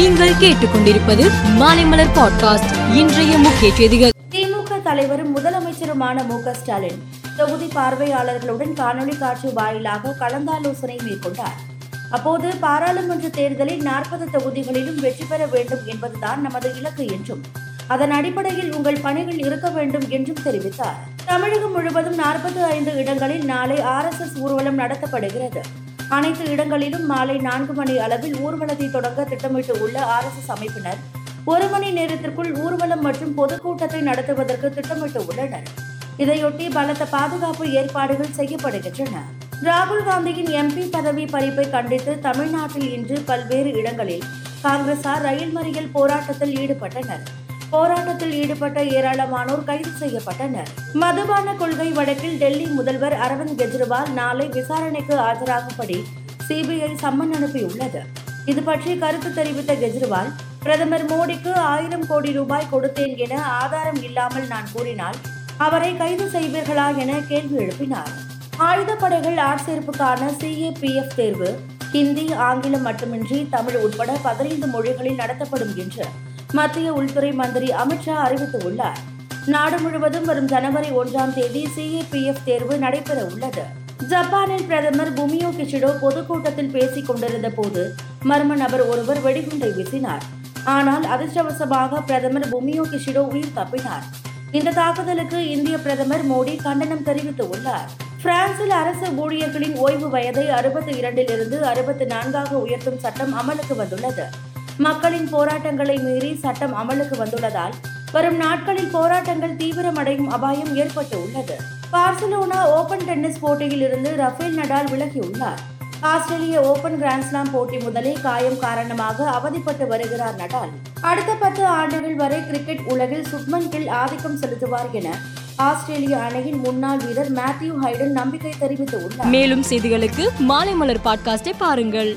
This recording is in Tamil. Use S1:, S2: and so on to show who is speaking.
S1: நீங்கள் கேட்டுக்கொண்டிருப்பது மாலைமலர் பாட்காஸ்ட். இன்றைய முக்கிய செய்திகள்.
S2: திமுக தலைவரும் முதலமைச்சருமான மு ஸ்டாலின் தொகுதி பார்வையாளர்களுடன் காணொலி காட்சி வாயிலாக கலந்தாலோசனை மேற்கொண்டார். அப்போது பாராளுமன்ற தேர்தலில் நாற்பது தொகுதிகளிலும் வெற்றி பெற வேண்டும் என்பதுதான் நமது இலக்கு என்றும் அதன் அடிப்படையில் உங்கள் பணிகள் இருக்க வேண்டும் என்றும் தெரிவித்தார். தமிழகம் முழுவதும் நாற்பத்தி ஐந்து இடங்களில் நாளை ஆர்எஸ்எஸ் ஊர்வலம் நடத்தப்படுகிறது. அனைத்து இடங்களிலும் மாலை நான்கு மணி அளவில் ஊர்வலத்தை தொடங்க திட்டமிட்டு உள்ள ஆர்எஸ்எஸ் அமைப்பினர் ஒரு மணி நேரத்திற்குள் ஊர்வலம் மற்றும் பொதுக்கூட்டத்தை நடத்துவதற்கு திட்டமிட்டு உள்ளனர். இதையொட்டி பலத்த பாதுகாப்பு ஏற்பாடுகள் செய்யப்படுகின்றன. ராகுல் காந்தியின் எம்பி பதவி பறிப்பை கண்டித்து தமிழ்நாட்டில் இன்று பல்வேறு இடங்களில் காங்கிரசார் ரயில் மறியல் போராட்டத்தில் ஈடுபட்டனர். போராட்டத்தில் ஈடுபட்ட ஏராளமானோர் கைது செய்யப்பட்டனர். மதுபான கொள்கை வழக்கில் டெல்லி முதல்வர் அரவிந்த் கெஜ்ரிவால் நாளை விசாரணைக்கு ஆஜராகும்படி சிபிஐ சம்மன் அனுப்பியுள்ளது. இது பற்றி கருத்து தெரிவித்த கெஜ்ரிவால் பிரதமர் மோடிக்கு ஆயிரம் கோடி ரூபாய் கொடுத்தேன் என ஆதாரம் இல்லாமல் நான் கூறினால் அவரை கைது செய்வீர்களா என கேள்வி எழுப்பினார். ஆயுதப்படைகள் ஆட்சேர்ப்புக்கான சிஏபிஎஃப் தேர்வு ஹிந்தி ஆங்கிலம் மட்டுமின்றி தமிழ் உட்பட பதினைந்து மொழிகளில் நடத்தப்படும் என்று மத்திய உள்துறை மந்திரி அமித்ஷா அறிவித்துள்ளார். நாடு முழுவதும் வரும் ஜனவரி ஒன்றாம் தேதி சிஏபிஎஃப் தேர்வு நடைபெற உள்ளது ஜப்பானில் பிரதமர் புமியோ கிஷிடோ பொதுக்கூட்டத்தில் பேசிக் கொண்டிருந்த போது மர்ம நபர் ஒருவர் வெடிகுண்டை வீசினார். ஆனால் அதிர்ஷ்டவசமாக பிரதமர் புமியோ கிஷிடோ உயிர் தப்பினார். இந்த தாக்குதலுக்கு இந்திய பிரதமர் மோடி கண்டனம் தெரிவித்துள்ளார். பிரான்சில் அரசு ஊழியர்களின் ஓய்வு வயதை அறுபத்தி இரண்டிலிருந்து அறுபத்தி நான்காக உயர்த்தும் சட்டம் அமலுக்கு வந்துள்ளது. மக்களின் போராட்டங்களை மீறி சட்டம் அமலுக்கு வந்துள்ளதால் வரும் நாட்களில் போராட்டங்கள் தீவிரமடையும் அபாயம் ஏற்பட்டு உள்ளது. பார்சிலோனா ஓபன் டென்னிஸ் போட்டியில் இருந்து ரஃபேல் நடால் விலகியுள்ளார். ஆஸ்திரேலிய ஓபன் கிராண்ட்ஸ்லாம் போட்டி முதலே காயம் காரணமாக அவதிப்பட்டு வருகிறார் நடால். அடுத்த பத்து ஆண்டுகள் வரை கிரிக்கெட் உலகில் சுப்மன் கில் ஆதிக்கம் செலுத்துவார் என ஆஸ்திரேலிய அணியின் முன்னாள் வீரர் மேத்யூ ஹைடன் நம்பிக்கை தெரிவித்துள்ளார்
S1: மேலும் செய்திகளுக்கு மாலைமலர் பாட்காஸ்டை பாருங்கள்.